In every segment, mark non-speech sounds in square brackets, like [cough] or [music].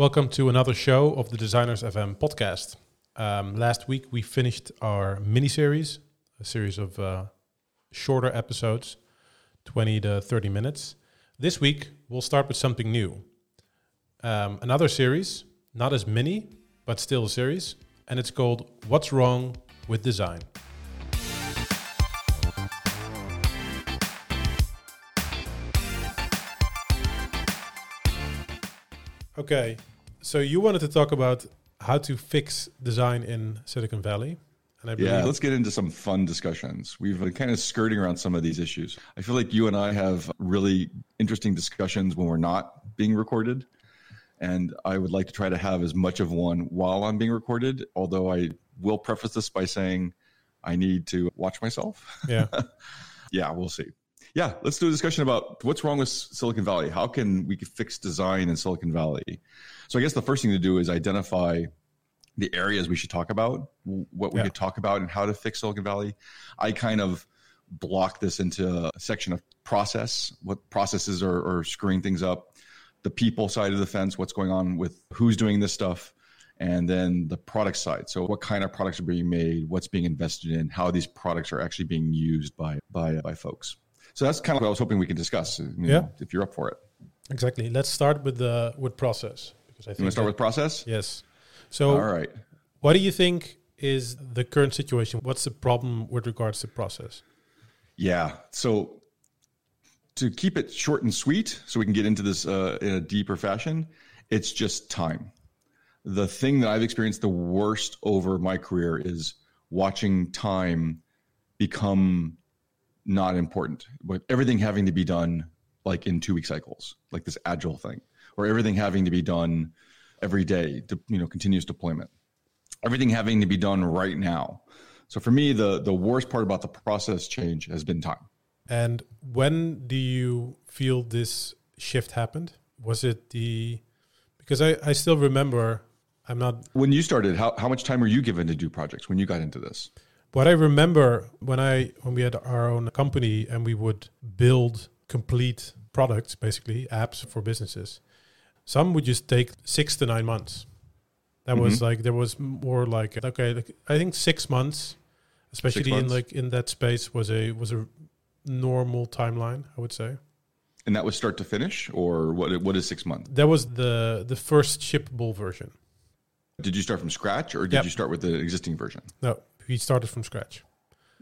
Welcome to another show of the Designers FM podcast. Um, last week we finished our mini series, a series of uh, shorter episodes, 20 to 30 minutes. This week we'll start with something new. Um, another series, not as mini, but still a series, and it's called What's Wrong with Design. Okay, so you wanted to talk about how to fix design in Silicon Valley. And I yeah, let's get into some fun discussions. We've been kind of skirting around some of these issues. I feel like you and I have really interesting discussions when we're not being recorded. And I would like to try to have as much of one while I'm being recorded, although I will preface this by saying I need to watch myself. Yeah. [laughs] yeah, we'll see. Yeah, let's do a discussion about what's wrong with Silicon Valley. How can we fix design in Silicon Valley? So I guess the first thing to do is identify the areas we should talk about, what we yeah. could talk about, and how to fix Silicon Valley. I kind of block this into a section of process, what processes are, are screwing things up, the people side of the fence, what's going on with who's doing this stuff, and then the product side. So what kind of products are being made, what's being invested in, how these products are actually being used by by by folks. So that's kind of what I was hoping we could discuss. You know, yeah, if you're up for it. Exactly. Let's start with the with process because I think. You want to start with process? Yes. So, all right. What do you think is the current situation? What's the problem with regards to process? Yeah. So to keep it short and sweet, so we can get into this uh, in a deeper fashion, it's just time. The thing that I've experienced the worst over my career is watching time become not important, but everything having to be done like in two week cycles, like this agile thing, or everything having to be done every day, to, you know, continuous deployment, everything having to be done right now. So for me, the the worst part about the process change has been time. And when do you feel this shift happened? Was it the because I, I still remember I'm not when you started, how, how much time were you given to do projects when you got into this? What I remember when I when we had our own company and we would build complete products, basically apps for businesses. Some would just take six to nine months. That mm-hmm. was like there was more like okay, like, I think six months, especially six months. in like in that space was a was a normal timeline. I would say. And that was start to finish, or what? What is six months? That was the the first shippable version. Did you start from scratch, or did yep. you start with the existing version? No, we started from scratch.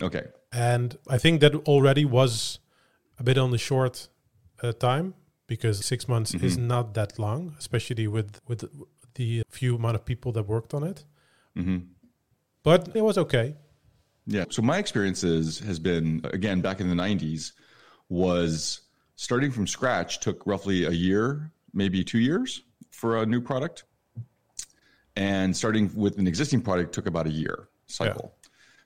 Okay. And I think that already was a bit on the short uh, time because six months mm-hmm. is not that long, especially with with the few amount of people that worked on it. Mm-hmm. But it was okay. Yeah. So my experiences has been again back in the '90s was starting from scratch took roughly a year, maybe two years for a new product, and starting with an existing product took about a year cycle. Yeah.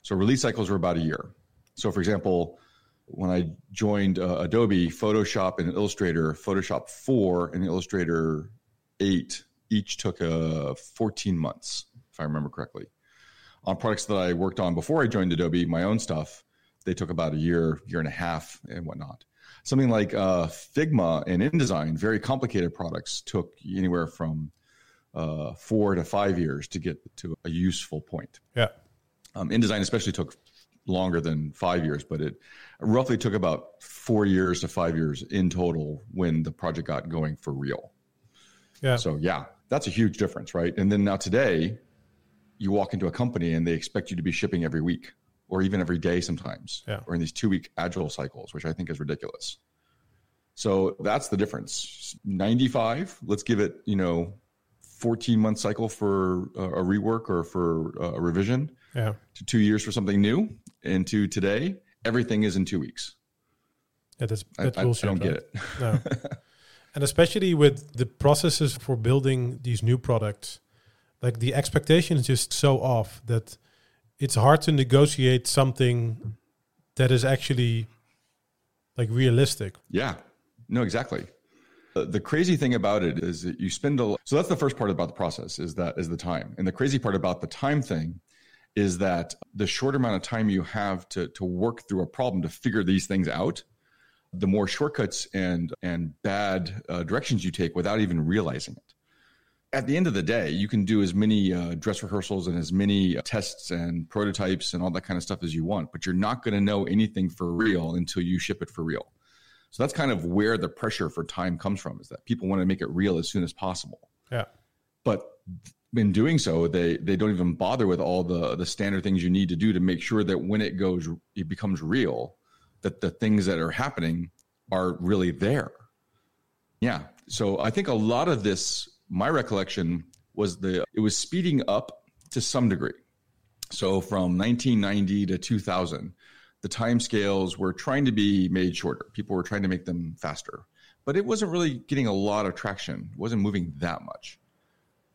So release cycles were about a year. So for example, when I joined uh, Adobe, Photoshop and Illustrator, Photoshop 4 and Illustrator 8 each took uh, 14 months, if I remember correctly. On products that I worked on before I joined Adobe, my own stuff, they took about a year, year and a half, and whatnot. Something like uh, Figma and InDesign, very complicated products, took anywhere from uh, four to five years to get to a useful point. Yeah. Um, InDesign especially took longer than five years, but it roughly took about four years to five years in total when the project got going for real. Yeah. So yeah, that's a huge difference, right? And then now today, you walk into a company and they expect you to be shipping every week or even every day sometimes, yeah. or in these two week agile cycles, which I think is ridiculous. So that's the difference. 95, let's give it, you know, 14 month cycle for a rework or for a revision yeah. to two years for something new and to today, everything is in two weeks. Yeah, that's, that's I, bullshit. I, don't right? get it. No. [laughs] and especially with the processes for building these new products, like the expectation is just so off that it's hard to negotiate something that is actually like realistic. Yeah. No, exactly. Uh, the crazy thing about it is that you spend a so that's the first part about the process is that is the time. And the crazy part about the time thing is that the shorter amount of time you have to to work through a problem to figure these things out, the more shortcuts and and bad uh, directions you take without even realizing it. at the end of the day, you can do as many uh, dress rehearsals and as many uh, tests and prototypes and all that kind of stuff as you want, but you're not going to know anything for real until you ship it for real. So that's kind of where the pressure for time comes from is that people want to make it real as soon as possible. Yeah. But in doing so, they they don't even bother with all the the standard things you need to do to make sure that when it goes it becomes real, that the things that are happening are really there. Yeah. So I think a lot of this my recollection was the it was speeding up to some degree. So from 1990 to 2000, the time scales were trying to be made shorter. People were trying to make them faster, but it wasn't really getting a lot of traction. It wasn't moving that much.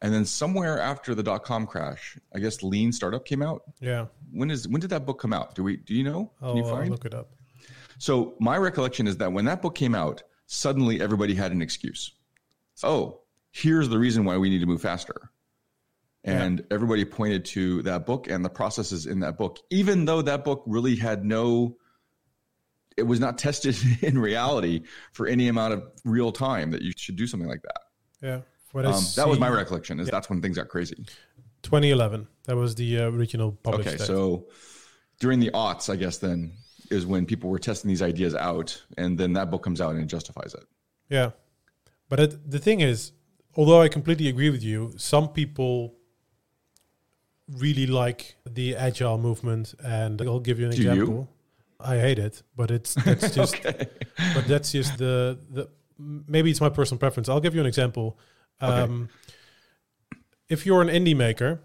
And then somewhere after the dot com crash, I guess Lean Startup came out. Yeah. When is when did that book come out? Do we do you know? Can you oh, I'll look it up. So my recollection is that when that book came out, suddenly everybody had an excuse. Oh, here's the reason why we need to move faster. And everybody pointed to that book and the processes in that book, even though that book really had no, it was not [laughs] tested in reality for any amount of real time that you should do something like that. Yeah. Um, that was my recollection. Is that's when things got crazy. 2011. That was the uh, original published. Okay, date. so during the aughts, I guess then is when people were testing these ideas out, and then that book comes out and it justifies it. Yeah. But it, the thing is, although I completely agree with you, some people really like the agile movement. And I'll give you an Do you? example. I hate it, but it's that's [laughs] just Okay. but that's just the the maybe it's my personal preference. I'll give you an example. Um, If you're an indie maker,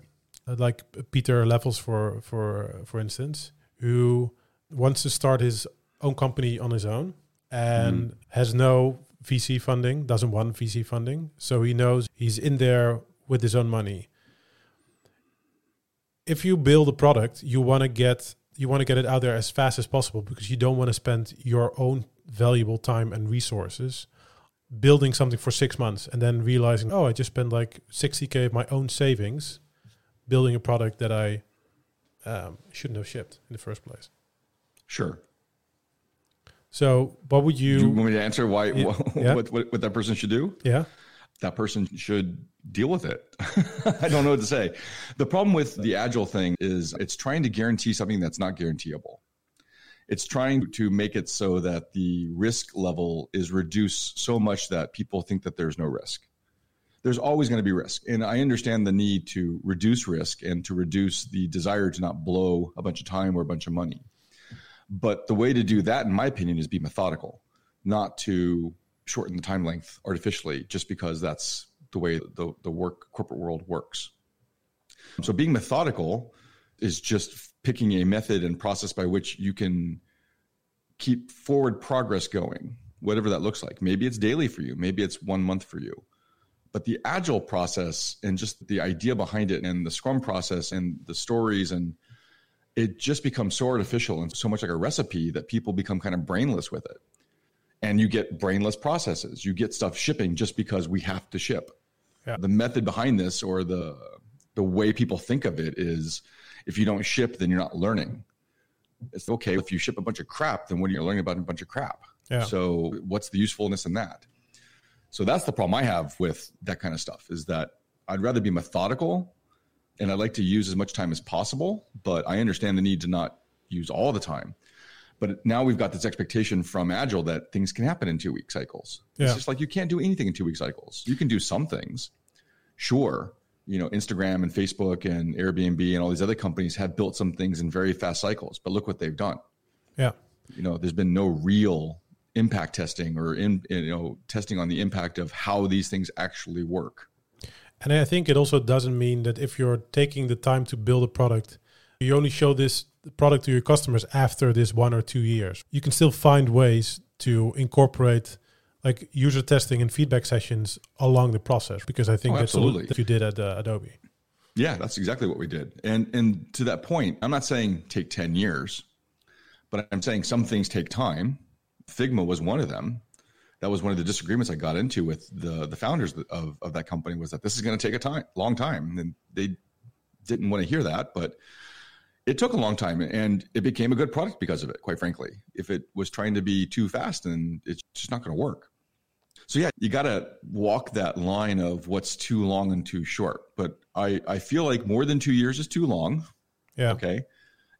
uh, like Pieter Levels, for for for instance, who wants to start his own company on his own and has no VC funding, doesn't want VC funding, so he knows he's in there with his own money. If you build a product, you want to get you want to get it out there as fast as possible because you don't want to spend your own valuable time and resources building something for six months and then realizing, oh, I just spent like 60k of my own savings building a product that I um, shouldn't have shipped in the first place. Sure. So, what would you you? want me to answer why Yeah. [laughs] what, Yeah. what, what, what that person should do? yeah, That person should deal with it. [laughs] I don't know what to say. The problem with the agile thing is it's trying to guarantee something that's not guaranteeable. It's trying to make it so that the risk level is reduced so much that people think that there's no risk. There's always going to be risk. And I understand the need to reduce risk and to reduce the desire to not blow a bunch of time or a bunch of money. But the way to do that, in my opinion, is be methodical, not to shorten the time length artificially just because that's the way the, the work corporate world works. So being methodical is just picking a method and process by which you can keep forward progress going, whatever that looks like. Maybe it's daily for you, maybe it's one month for you. But the agile process and just the idea behind it and the scrum process and the stories and it just becomes so artificial and so much like a recipe that people become kind of brainless with it. And you get brainless processes. You get stuff shipping just because we have to ship. Yeah. The method behind this or the the way people think of it is if you don't ship, then you're not learning. It's okay if you ship a bunch of crap, then what are you learning about a bunch of crap? Yeah. So what's the usefulness in that? So that's the problem I have with that kind of stuff is that I'd rather be methodical and I'd like to use as much time as possible, but I understand the need to not use all the time. But now we've got this expectation from Agile that things can happen in two week cycles. Yeah. It's just like you can't do anything in two week cycles. You can do some things, sure. You know, Instagram and Facebook and Airbnb and all these other companies have built some things in very fast cycles, but look what they've done. Yeah, you know there's been no real impact testing or in you know testing on the impact of how these things actually work. And I think it also doesn't mean that if you're taking the time to build a product, you only show this product to your customers after this one or two years. You can still find ways to incorporate like user testing and feedback sessions along the process because I think Oh, that's absolutely. that you did at uh, Adobe. yeah that's exactly what we did. And and to that point i'm not saying take 10 years but i'm saying some things take time. Figma was one of them. That was one of the disagreements i got into with the the founders of, of that company was that this is going to take a time long time. And they didn't want to hear that but it took a long time and it became a good product because of it quite frankly. If it was trying to be too fast then it's just not going to work So yeah, you got to walk that line of what's too long and too short. But I, I feel like more than two years is too long. Yeah. Okay.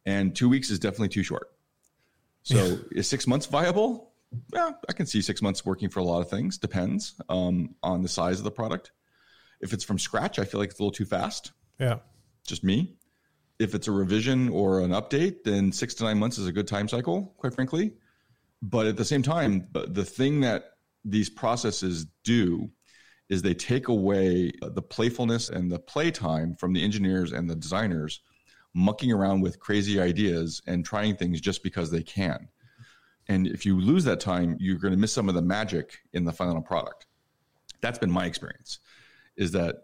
And two weeks is definitely too short. So [laughs] is six months viable? Yeah, I can see six months working for a lot of things. Depends um, on the size of the product. If it's from scratch, I feel like it's a little too fast. Yeah. Just me. If it's a revision or an update, then six to nine months is a good time cycle, quite frankly. But at the same time, the thing that these processes do is they take away the playfulness and the playtime from the engineers and the designers mucking around with crazy ideas and trying things just because they can. And if you lose that time, you're going to miss some of the magic in the final product. That's been my experience is that,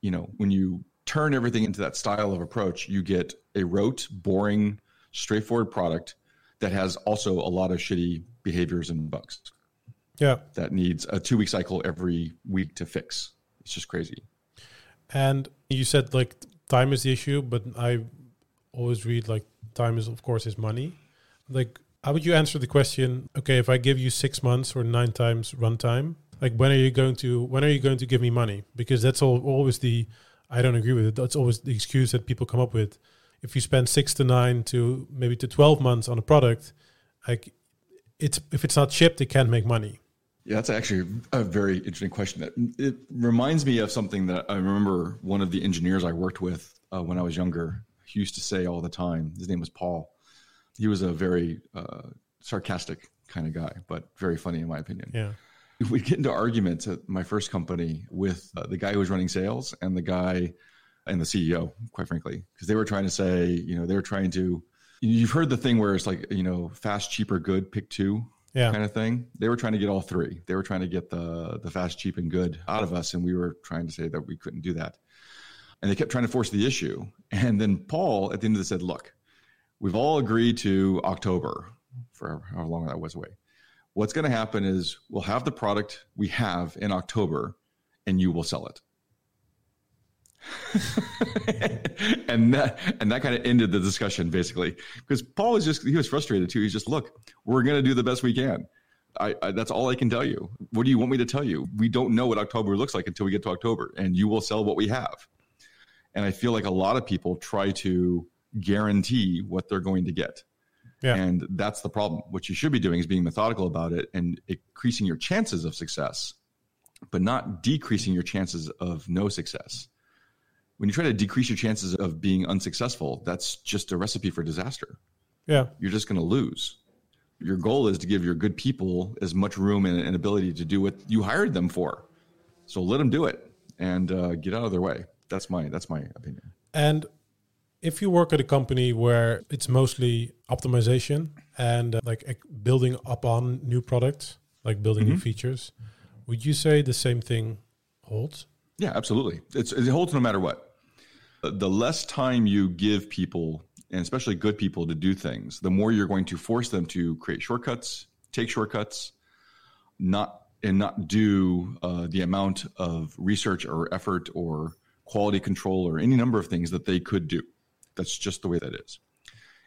you know, when you turn everything into that style of approach, you get a rote, boring, straightforward product that has also a lot of shitty behaviors and bugs. Yeah. That needs a two week cycle every week to fix. It's just crazy. And you said like time is the issue, but I always read like time is of course is money. Like how would you answer the question, okay, if I give you six months or nine times runtime, like when are you going to when are you going to give me money? Because that's all, always the I don't agree with it. That's always the excuse that people come up with. If you spend six to nine to maybe to twelve months on a product, like it's if it's not shipped, it can't make money. Yeah, that's actually a very interesting question. It, it reminds me of something that I remember one of the engineers I worked with uh, when I was younger he used to say all the time. His name was Paul. He was a very uh, sarcastic kind of guy, but very funny in my opinion. Yeah. We'd get into arguments at my first company with uh, the guy who was running sales and the guy and the CEO, quite frankly, because they were trying to say, you know, they were trying to. You've heard the thing where it's like, you know, fast, cheaper, good, pick two, yeah. kind of thing. They were trying to get all three. They were trying to get the the fast, cheap, and good out of us, and we were trying to say that we couldn't do that. And they kept trying to force the issue. And then Paul at the end of it said, look, we've all agreed to October for how long that was away. What's going to happen is we'll have the product we have in October and you will sell it. [laughs] and that and that kind of ended the discussion basically because Paul was just he was frustrated too. He's just look, we're going to do the best we can. I, I, that's all I can tell you. What do you want me to tell you? We don't know what October looks like until we get to October, and you will sell what we have. And I feel like a lot of people try to guarantee what they're going to get. Yeah. And that's the problem. What you should be doing is being methodical about it and increasing your chances of success, but not decreasing your chances of no success. When you try to decrease your chances of being unsuccessful, that's just a recipe for disaster. Yeah. You're just going to lose. Your goal is to give your good people as much room and, and ability to do what you hired them for. So let them do it and uh, get out of their way that's my that's my opinion. And if you work at a company where it's mostly optimization and uh, like building up on new products, like building mm-hmm. new features, would you say the same thing holds? Yeah, absolutely. It's, it holds no matter what. The less time you give people, and especially good people, to do things, the more you're going to force them to create shortcuts, take shortcuts, not and not do uh, the amount of research or effort or quality control, or any number of things that they could do. That's just the way that is.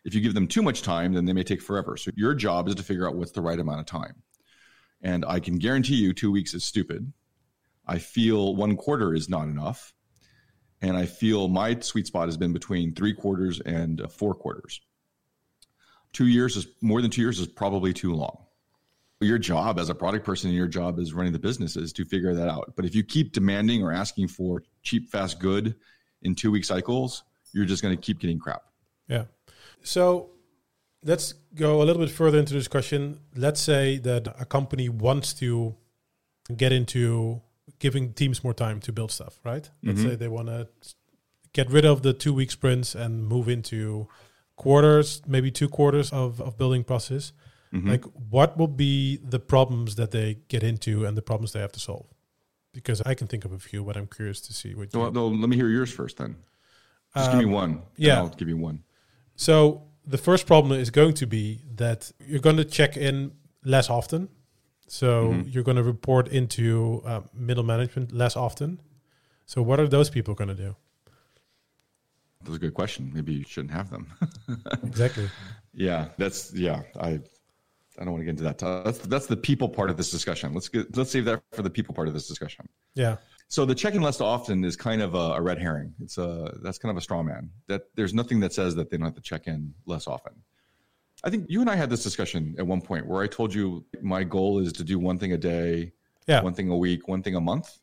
If you give them too much time, then they may take forever. So your job is to figure out what's the right amount of time. And I can guarantee you two weeks is stupid. I feel one quarter is not enough. And I feel my sweet spot has been between three quarters and four quarters. Two years is more than two years is probably too long your job as a product person and your job as running the business is to figure that out. But if you keep demanding or asking for cheap, fast, good in two week cycles, you're just going to keep getting crap. Yeah. So let's go a little bit further into this question. Let's say that a company wants to get into giving teams more time to build stuff, right? Let's mm-hmm. say they want to get rid of the two week sprints and move into quarters, maybe two quarters of, of building process. Mm-hmm. Like, what will be the problems that they get into and the problems they have to solve? Because I can think of a few, but I'm curious to see what. Well, well let me hear yours first, then. Just um, give me um, one. Yeah, I'll give you one. So the first problem is going to be that you're going to check in less often. So mm-hmm. you're going to report into uh, middle management less often. So what are those people going to do? That's a good question. Maybe you shouldn't have them. [laughs] exactly. Yeah, that's yeah. I I don't want to get into that. That's that's the people part of this discussion. Let's get let's save that for the people part of this discussion. Yeah. So the check-in less often is kind of a, a, red herring. It's a that's kind of a straw man. That there's nothing that says that they don't have to check in less often. I think you and I had this discussion at one point where I told you my goal is to do one thing a day, yeah. one thing a week, one thing a month.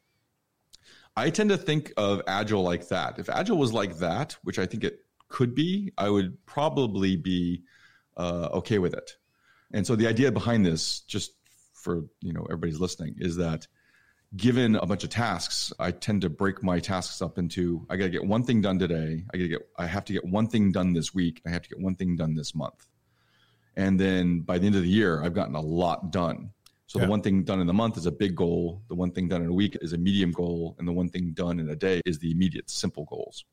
I tend to think of Agile like that. If Agile was like that, which I think it could be, I would probably be uh, okay with it. And so the idea behind this, just for you know everybody's listening, is that given a bunch of tasks, I tend to break my tasks up into I got to get one thing done today. I got to get I have to get one thing done this week. I have to get one thing done this month. And then by the end of the year, I've gotten a lot done. So yeah. the one thing done in the month is a big goal. The one thing done in a week is a medium goal, and the one thing done in a day is the immediate simple goals.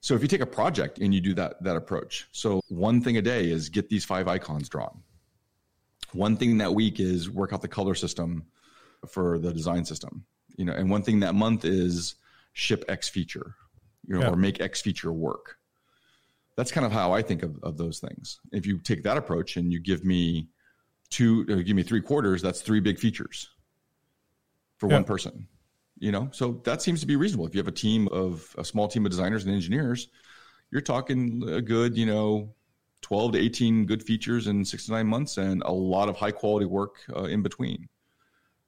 So if you take a project and you do that that approach, so one thing a day is get these five icons drawn. One thing that week is work out the color system for the design system. You know, and one thing that month is ship X feature, you know, yeah. or make X feature work. That's kind of how I think of, of those things. If you take that approach and you give me two, give me three quarters, that's three big features for yeah. one person you know? So that seems to be reasonable. If you have a team of a small team of designers and engineers you're talking a good you know 12 to 18 good features in six to nine months and a lot of high quality work uh, in between.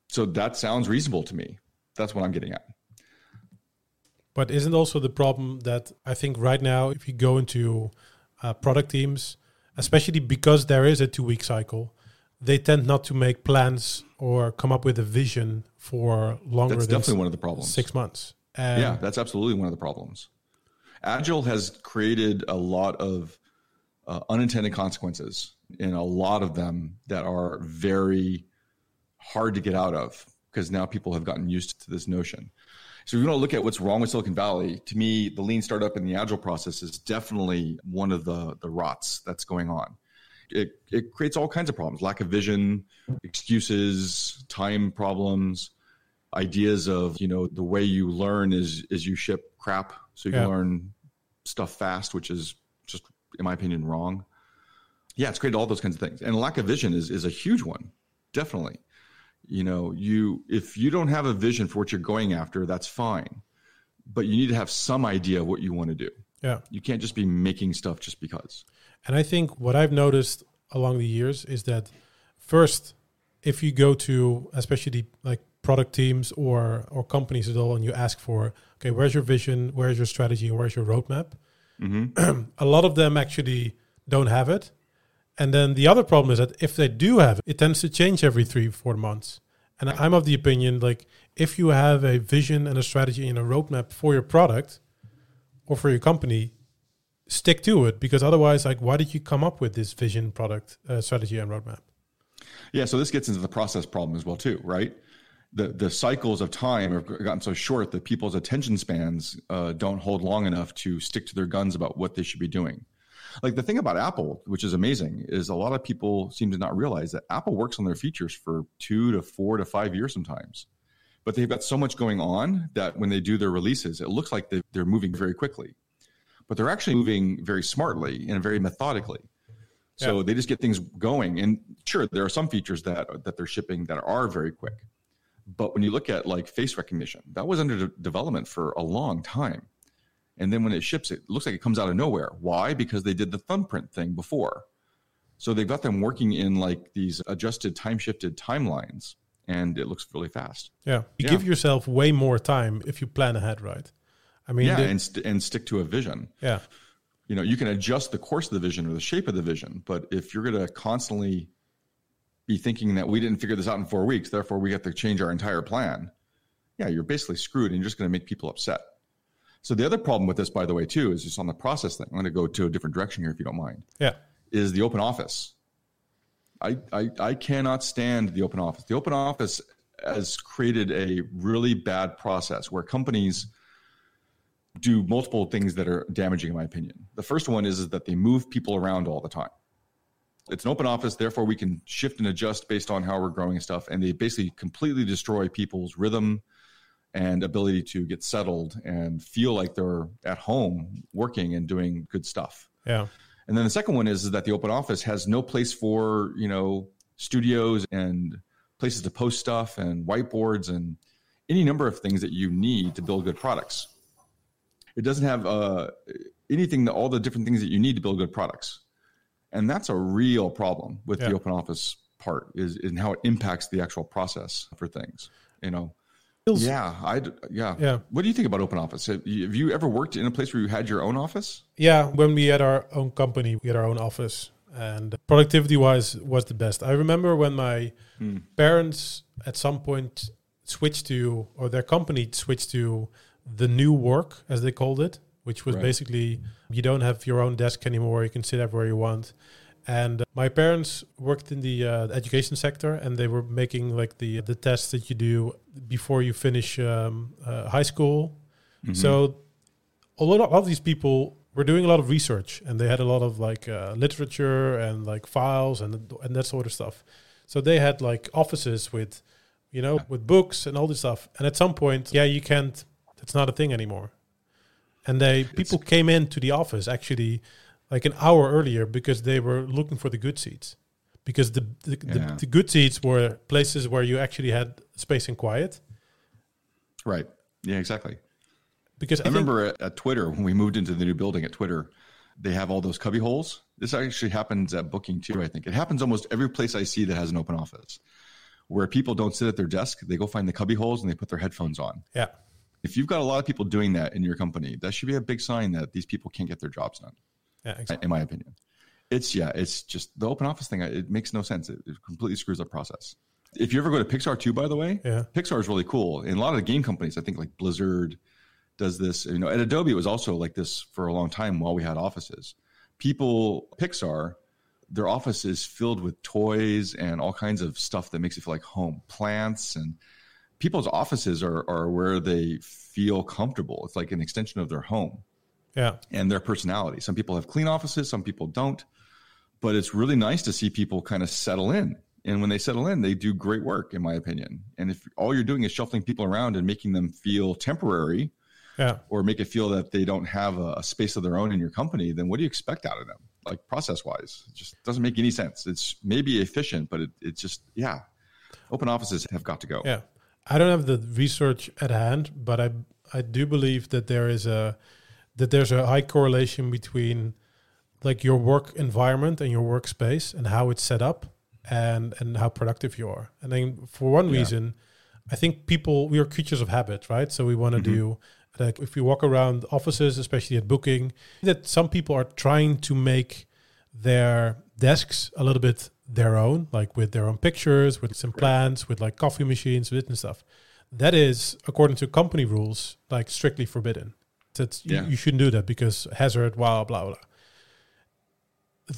So that sounds reasonable to me. That's what i'm getting at but isn't also the problem that i think right now if you go into uh, product teams especially because there is a two week cycle they tend not to make plans or come up with a vision for longer that's definitely one of the problems. six months. And yeah that's absolutely one of the problems. Agile has created a lot of uh, unintended consequences and a lot of them that are very hard to get out of because now people have gotten used to this notion so if you want to look at what's wrong with silicon valley to me the lean startup and the agile process is definitely one of the the rots that's going on. It, it creates all kinds of problems. Lack of vision excuses time problems ideas of you know the way you learn is is you ship crap. So you yeah. learn stuff fast which is just in my opinion wrong. Yeah it's created all those kinds of things. And lack of vision is is a huge one. Definitely you know you if you don't have a vision for what you're going after that's fine. But you need to have some idea of what you want to do. Yeah. You can't just be making stuff just because. And I think what I've noticed along the years is that first, if you go to especially like product teams or or companies at all, and you ask for, okay, where's your vision, where's your strategy, where's your roadmap, mm-hmm. [clears throat] a lot of them actually don't have it. And then the other problem is that if they do have it, it tends to change every three, four months. And I'm of the opinion like if you have a vision and a strategy and a roadmap for your product or for your company, stick to it because otherwise like why did you come up with this vision product uh, strategy and roadmap? Yeah so this gets into the process problem as well too right? The the cycles of time have gotten so short that people's attention spans uh, don't hold long enough to stick to their guns about what they should be doing like the thing about apple which is amazing is a lot of people seem to not realize that apple works on their features for two to four to five years sometimes but they've got so much going on that when they do their releases it looks like they, they're moving very quickly but they're actually moving very smartly and very methodically. So yeah. they just get things going. And sure, there are some features that that they're shipping that are very quick. But when you look at like face recognition, that was under de- development for a long time. And then when it ships, it looks like it comes out of nowhere. Why? Because they did the thumbprint thing before. So they've got them working in like these adjusted time shifted timelines and it looks really fast. Yeah. You yeah. give yourself way more time if you plan ahead, right? I mean, yeah, and, st- and stick to a vision. Yeah. You know, you can adjust the course of the vision or the shape of the vision, but if you're going to constantly be thinking that we didn't figure this out in four weeks, therefore we have to change our entire plan, yeah, you're basically screwed and you're just going to make people upset. So the other problem with this, by the way, too, is just on the process thing. I'm going to go to a different direction here, if you don't mind. Yeah. Is the open office. I, I, I cannot stand the open office. The open office has created a really bad process where companies – do multiple things that are damaging, in my opinion. The first one is, is that they move people around all the time. It's an open office, therefore we can shift and adjust based on how we're growing and stuff. And they basically completely destroy people's rhythm and ability to get settled and feel like they're at home working and doing good stuff. Yeah. And then the second one is, is that the open office has no place for, you know, studios and places to post stuff and whiteboards and any number of things that you need to build good products. It doesn't have uh, anything, that, all the different things that you need to build good products. And that's a real problem with Yeah. the open office part is in how it impacts the actual process for things, you know? Feels- Yeah, I yeah. Yeah. What do you think about open office? Have you, have you ever worked in a place where you had your own office? Yeah, when we had our own company, we had our own office, and productivity wise was the best. I remember when my hmm. parents at some point switched to, or their company switched to the new work, as they called it, which was Right. basically you don't have your own desk anymore, you can sit everywhere you want. And my parents worked in the uh, education sector, and they were making like the the tests that you do before you finish um, uh, high school. So a lot of, a lot of these people were doing a lot of research and they had a lot of like uh, literature and like files and and that sort of stuff. So they had like offices with you know with books and all this stuff. And at some point yeah you can't that's not a thing anymore. And they people came into the office actually like an hour earlier because they were looking for the good seats because the the, Yeah. the, the good seats were places where you actually had space and quiet Right. Yeah, exactly. because I, I, remember at, at Twitter when we moved into the new building at Twitter, they have all those cubby holes. This actually happens at Booking too. I think it happens almost every place I see that has an open office, where people don't sit at their desk. They go find the cubby holes and they put their headphones on. yeah If you've got a lot of people doing that in your company, that should be a big sign that these people can't get their jobs done. Yeah exactly. in my opinion. It's yeah, it's just the open office thing. It makes no sense. It, it completely screws up process. If you ever go to Pixar too, by the way, Yeah. Pixar is really cool. And a lot of the game companies, I think like Blizzard does this. You know, at Adobe, it was also like this for a long time while we had offices. People, Pixar, their office is filled with toys and all kinds of stuff that makes it feel like home. Plants and people's offices are are where they feel comfortable. It's like an extension of their home yeah and their personality. Some people have clean offices, some people don't. But it's really nice to see people kind of settle in. And when they settle in, they do great work, in my opinion. And if all you're doing is shuffling people around and making them feel temporary yeah or make it feel that they don't have a, a space of their own in your company, then what do you expect out of them? Like process wise, it just doesn't make any sense. It's maybe efficient, but it, it's just, yeah, open offices have got to go. Yeah, I don't have the research at hand, but I I do believe that there is a that there's a high correlation between like your work environment and your workspace and how it's set up and and how productive you are. And then for one Yeah. reason, I think people we are creatures of habit, right? So we want to mm-hmm. do like if we walk around offices, especially at booking, that some people are trying to make their desks a little bit their own, like with their own pictures, with some plants, with like coffee machines, with and stuff. That is, according to company rules, like strictly forbidden. That's you, Yeah. you shouldn't do that because hazard, blah blah blah.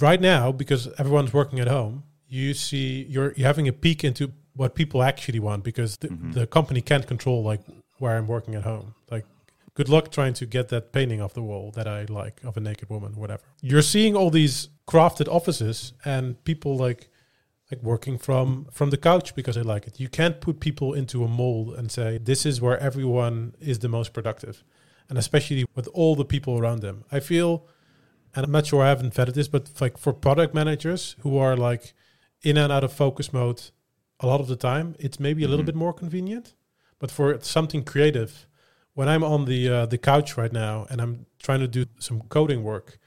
Right now, because everyone's working at home, you see you're you're having a peek into what people actually want because the, mm-hmm. the company can't control like where I'm working at home. Like, good luck trying to get that painting off the wall that I like of a naked woman, whatever. You're seeing all these crafted offices and people like like working from from the couch because they like it. You can't put people into a mold and say this is where everyone is the most productive, and especially with all the people around them. I feel, and I'm not sure I haven't vetted this, but like for product managers who are like in and out of focus mode a lot of the time, it's maybe a little bit more convenient. But for something creative, when I'm on the uh, the couch right now and I'm trying to do some coding work,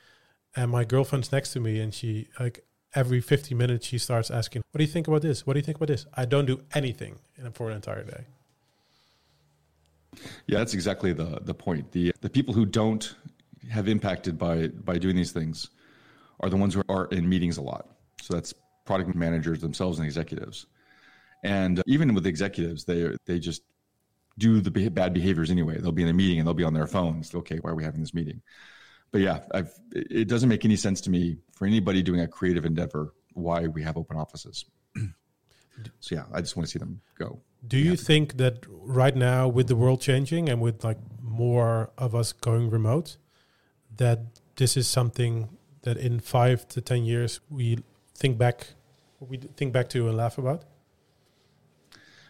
and my girlfriend's next to me, and she like every 50 minutes she starts asking, "What do you think about this? What do you think about this?" I don't do anything for an entire day. Yeah, that's exactly the the point. The the people who don't have impacted by by doing these things are the ones who are in meetings a lot. So that's product managers themselves and executives. And uh, even with executives, they they just do the bad behaviors anyway. They'll be in a meeting and they'll be on their phones. Okay, why are we having this meeting? But yeah, I've, it it doesn't make any sense to me for anybody doing a creative endeavor why we have open offices. [clears throat] so yeah, I just want to see them go. Do you think that right now, with the world changing and with like more of us going remote, that this is something that in five to ten years we think back, we think back to and laugh about?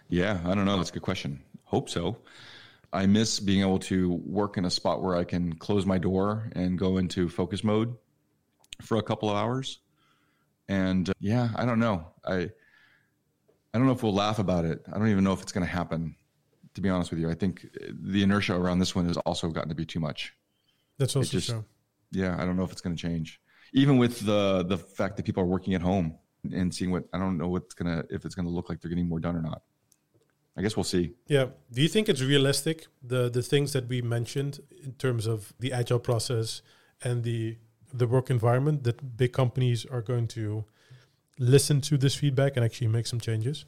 Yeah, I don't know. That's a good question. Hope so. I miss being able to work in a spot where I can close my door and go into focus mode for a couple of hours. And uh, yeah, I don't know. I I don't know if we'll laugh about it. I don't even know if it's going to happen. To be honest with you, I think the inertia around this one has also gotten to be too much. That's also just, true. Yeah, I don't know if it's going to change. Even with the the fact that people are working at home and seeing what I don't know what's gonna if it's gonna look like they're getting more done or not. I guess we'll see. Yeah. Do you think it's realistic the the things that we mentioned in terms of the agile process and the the work environment that big companies are going to listen to this feedback and actually make some changes?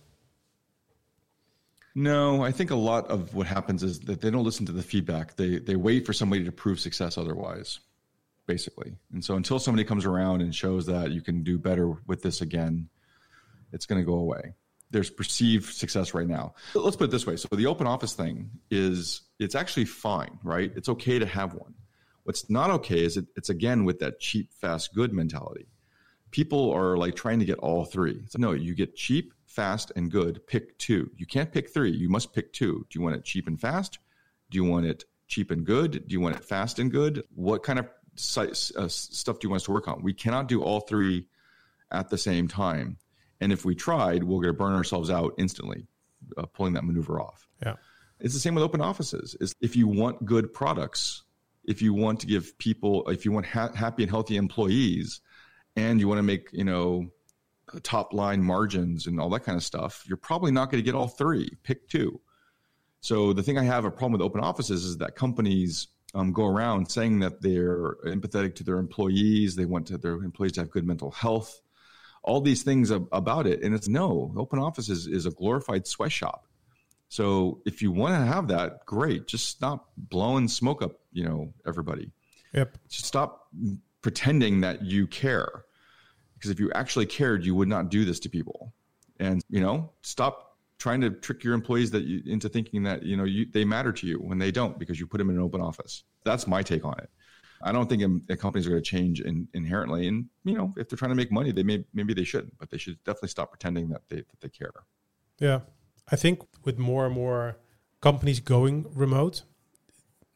No, I think a lot of what happens is that they don't listen to the feedback. They they wait for somebody to prove success otherwise, basically. And so until somebody comes around and shows that you can do better with this again, it's going to go away. There's perceived success right now. Let's put it this way. So the open office thing is it's actually fine, right? It's okay to have one. What's not okay is it, it's again with that cheap, fast, good mentality. People are like trying to get all three. No, you get cheap, fast, and good. Pick two. You can't pick three. You must pick two. Do you want it cheap and fast? Do you want it cheap and good? Do you want it fast and good? What kind of uh, stuff do you want us to work on? We cannot do all three at the same time. And if we tried, we're going to burn ourselves out instantly, uh, pulling that maneuver off. Yeah. It's the same with open offices. Is if you want good products, if you want to give people, if you want ha- happy and healthy employees, and you want to make you know top line margins and all that kind of stuff, you're probably not going to get all three. Pick two. So the thing I have a problem with open offices is that companies um, go around saying that they're empathetic to their employees, they want to, their employees to have good mental health, all these things ab- about it, and it's no. Open office is, is a glorified sweatshop. So if you want to have that, great. Just stop blowing smoke up, you know, everybody. Yep. Just stop pretending that you care. Because if you actually cared, you would not do this to people. And, you know, stop trying to trick your employees that you, into thinking that, you know, you, they matter to you when they don't because you put them in an open office. That's my take on it. I don't think companies are going to change in, inherently. And, you know, if they're trying to make money, they may, maybe they shouldn't, but they should definitely stop pretending that they, that they care. Yeah. I think with more and more companies going remote,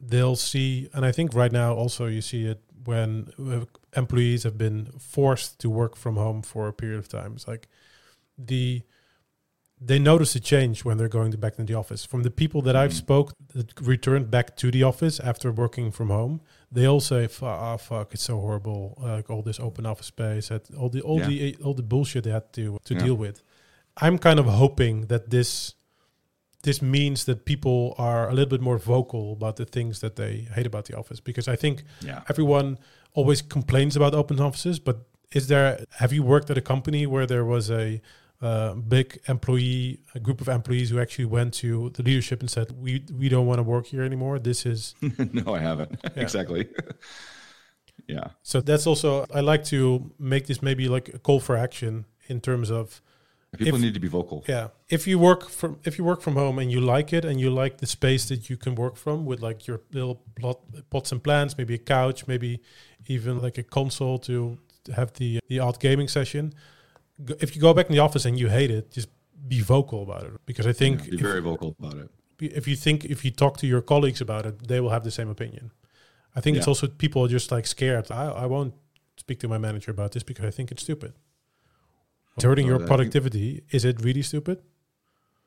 they'll see, and I think right now also you see it when uh, employees have been forced to work from home for a period of time. It's like the they notice a change when they're going to back into the office. From the people that mm-hmm. I've spoke that returned back to the office after working from home, they all say, "Oh fuck, it's so horrible! Like all this open office space, all the all yeah. the all the bullshit they had to to yeah. deal with." I'm kind of hoping that this this means that people are a little bit more vocal about the things that they hate about the office because I think yeah. everyone always complains about open offices, but is there have you worked at a company where there was a uh, big employee a group of employees who actually went to the leadership and said we we don't want to work here anymore. This is [laughs] no i haven't. Yeah. [laughs] exactly. [laughs] Yeah. So that's also i like to make this maybe like a call for action in terms of People if, need to be vocal. Yeah. If you work from if you work from home and you like it and you like the space that you can work from with like your little plot, pots and plants, maybe a couch, maybe even like a console to have the the odd gaming session. If you go back in the office and you hate it, just be vocal about it because I think yeah, be very vocal about it. If you think if you talk to your colleagues about it, they will have the same opinion. I think yeah. it's also people are just like scared. I, I won't speak to my manager about this because I think it's stupid hurting your productivity. Is it really stupid?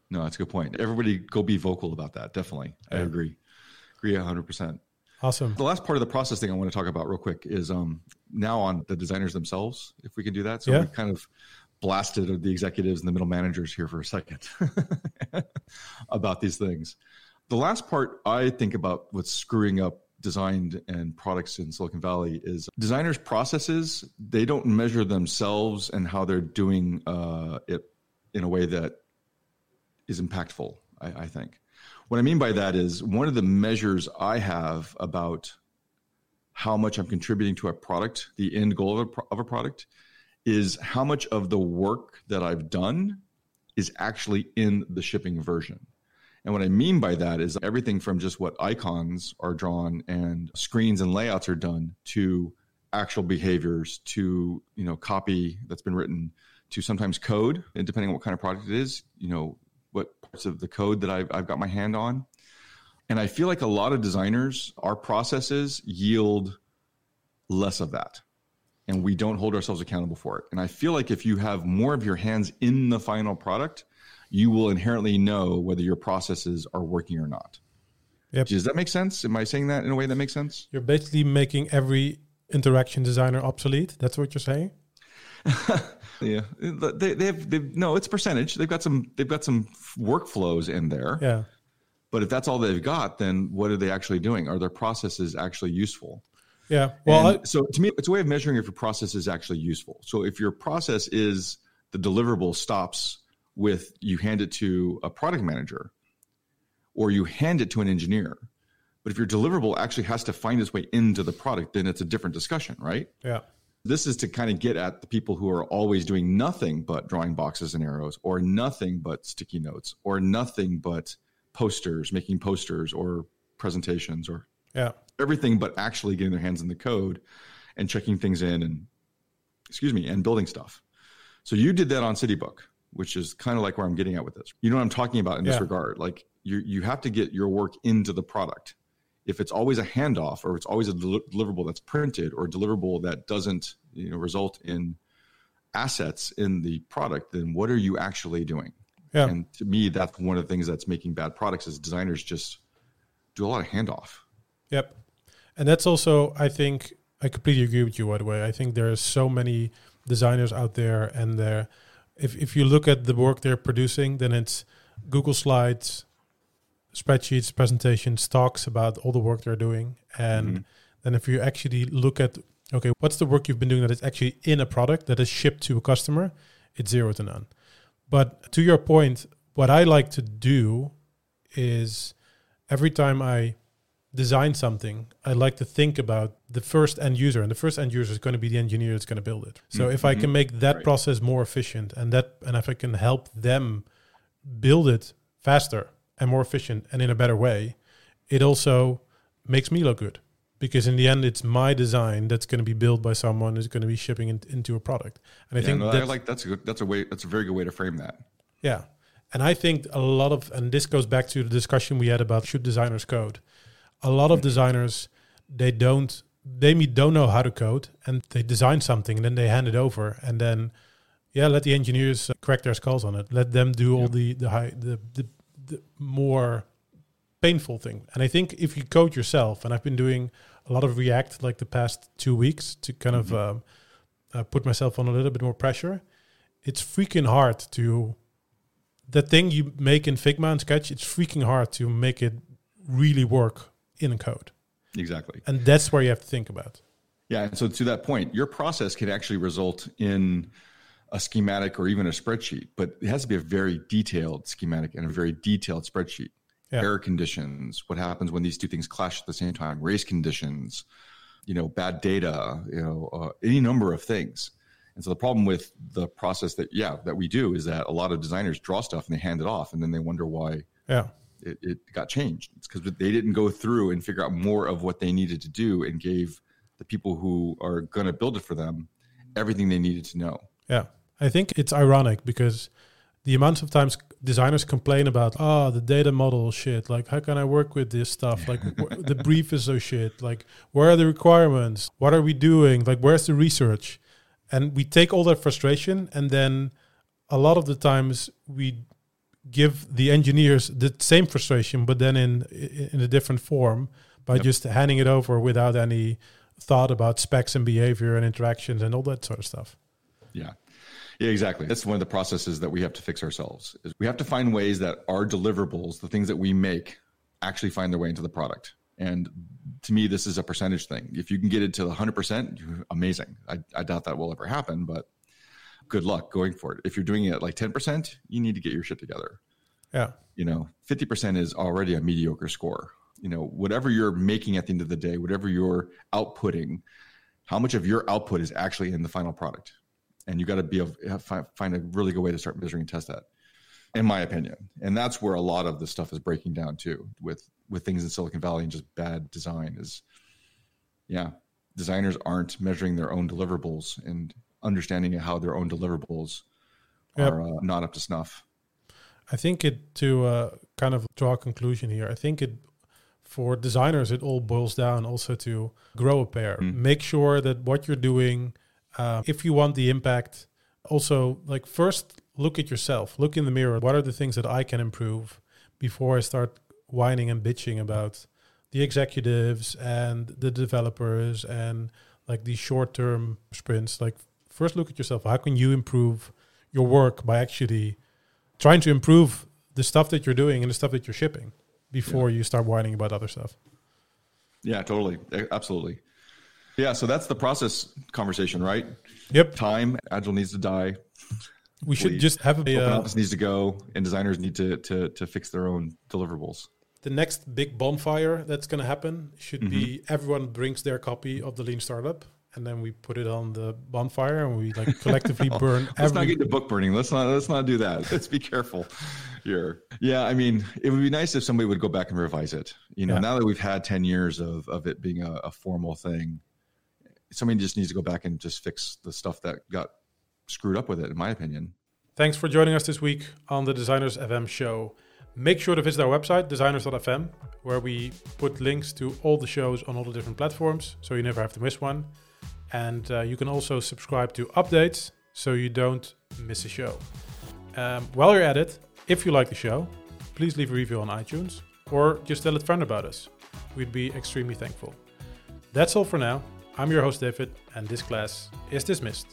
No, that's a good point. Everybody go be vocal about that. Definitely. Yeah. I agree. Agree 100%. Awesome. The last part of the process thing I want to talk about real quick is um, now on the designers themselves, if we can do that. So yeah. we kind of blasted the executives and the middle managers here for a second [laughs] about these things. The last part I think about what's screwing up designed and products in Silicon Valley is designers' processes, they don't measure themselves and how they're doing uh, it in a way that is impactful, I, I think. What I mean by that is one of the measures I have about how much I'm contributing to a product, the end goal of a, of a product, is how much of the work that I've done is actually in the shipping version. And what I mean by that is everything from just what icons are drawn and screens and layouts are done to actual behaviors to, you know, copy that's been written to sometimes code and depending on what kind of product it is, you know, what parts of the code that I've, I've got my hand on. And I feel like a lot of designers, our processes yield less of that. and we don't hold ourselves accountable for it. And I feel like if you have more of your hands in the final product, you will inherently know whether your processes are working or not. Yep. Does that make sense? Am I saying that in a way that makes sense? You're basically making every interaction designer obsolete. That's what you're saying. [laughs] yeah, they, they have they no, it's percentage. They've got some they've got some workflows in there. Yeah. But if that's all they've got, then what are they actually doing? Are their processes actually useful? Yeah. Well, I, so to me, it's a way of measuring if your process is actually useful. So if your process is the deliverable stops with you hand it to a product manager or you hand it to an engineer, but if your deliverable actually has to find its way into the product, then it's a different discussion, right? Yeah. This is to kind of get at the people who are always doing nothing but drawing boxes and arrows, or nothing but sticky notes, or nothing but posters, making posters or presentations, or yeah, everything but actually getting their hands in the code and checking things in and excuse me and building stuff. So you did that on CityBook, which is kind of like where I'm getting at with this. You know what I'm talking about in yeah. this regard. Like you you have to get your work into the product if it's always a handoff or it's always a del- deliverable that's printed or a deliverable that doesn't you know result in assets in the product then what are you actually doing yeah. and to me that's one of the things that's making bad products is designers just do a lot of handoff yep and that's also i think i completely agree with you by the way i think there are so many designers out there and there if, if you look at the work they're producing then it's google slides spreadsheets, presentations, talks about all the work they're doing. And mm-hmm. then if you actually look at, okay, what's the work you've been doing that is actually in a product that is shipped to a customer, it's zero to none. But to your point, what I like to do is every time I design something, I like to think about the first end user, and the first end user is going to be the engineer that's going to build it. So mm-hmm. if I can mm-hmm. make that right. process more efficient, and that, and if I can help them build it faster, and more efficient and in a better way, it also makes me look good because in the end it's my design that's going to be built by someone who's going to be shipping in, into a product and i yeah, think no, I like that's a good, that's a way that's a very good way to frame that yeah and i think a lot of and this goes back to the discussion we had about should designers code a lot of designers they don't they don't know how to code and they design something and then they hand it over and then yeah let the engineers uh, correct their skulls on it let them do all the the high the, the the more painful thing. And I think if you code yourself, and I've been doing a lot of React like the past two weeks to kind mm-hmm. of um, uh, put myself on a little bit more pressure, it's freaking hard to the thing you make in Figma and Sketch. It's freaking hard to make it really work in code. Exactly, and that's where you have to think about. Yeah, and so to that point, your process can actually result in a schematic or even a spreadsheet, but it has to be a very detailed schematic and a very detailed spreadsheet. Yeah. Error conditions, what happens when these two things clash at the same time, race conditions, you know, bad data, you know, uh, any number of things. And so the problem with the process that, yeah, that we do is that a lot of designers draw stuff and they hand it off and then they wonder why yeah. It, it got changed. It's because they didn't go through and figure out more of what they needed to do and gave the people who are going to build it for them everything they needed to know. Yeah. I think it's ironic because the amount of times designers complain about, oh, the data model shit. Like, how can I work with this stuff? Like, [laughs] the brief is so shit. Like, where are the requirements? What are we doing? Like, where's the research? And we take all that frustration, and then a lot of the times we give the engineers the same frustration, but then in in a different form by yep. just handing it over without any thought about specs and behavior and interactions and all that sort of stuff. Yeah. Yeah, exactly. That's one of the processes that we have to fix ourselves. Is we have to find ways that our deliverables, the things that we make, actually find their way into the product. And to me, this is a percentage thing. If you can get it to 100%, amazing. I, I doubt that will ever happen, but good luck going for it. If you're doing it at like 10%, you need to get your shit together. Yeah. You know, 50% is already a mediocre score. You know, whatever you're making at the end of the day, whatever you're outputting, how much of your output is actually in the final product? and you got to be able find a really good way to start measuring and test that in my opinion and that's where a lot of the stuff is breaking down too with with things in silicon valley and just bad design is yeah designers aren't measuring their own deliverables and understanding how their own deliverables yep. are uh, not up to snuff i think it to uh, kind of draw a conclusion here i think it for designers it all boils down also to grow a pair mm. make sure that what you're doing Uh, if you want the impact, also like first look at yourself, look in the mirror. What are the things that I can improve before I start whining and bitching about the executives and the developers and like these short-term sprints? Like first look at yourself. How can you improve your work by actually trying to improve the stuff that you're doing and the stuff that you're shipping before yeah. you start whining about other stuff? Yeah, totally. Absolutely. Yeah, so that's the process conversation, right? Yep. Time, agile needs to die. We should just have a uh, office needs to go, and designers need to to to fix their own deliverables. The next big bonfire that's going to happen should mm-hmm. be everyone brings their copy of the Lean Startup, and then we put it on the bonfire and we like collectively [laughs] oh, burn. let's every- not get to book burning. Let's not let's not do that. Let's be careful here. Yeah, I mean, it would be nice if somebody would go back and revise it. You know, yeah. now that we've had ten years of of it being a, a formal thing, somebody just needs to go back and just fix the stuff that got screwed up with it, in my opinion. Thanks for joining us this week on the Designers FM show. Make sure to visit our website, designers.fm, where we put links to all the shows on all the different platforms, so you never have to miss one. And uh, you can also subscribe to updates so you don't miss a show. Um, while you're at it, if you like the show, please leave a review on iTunes or just tell a friend about us. We'd be extremely thankful. That's all for now. I'm your host, David, and this class is dismissed.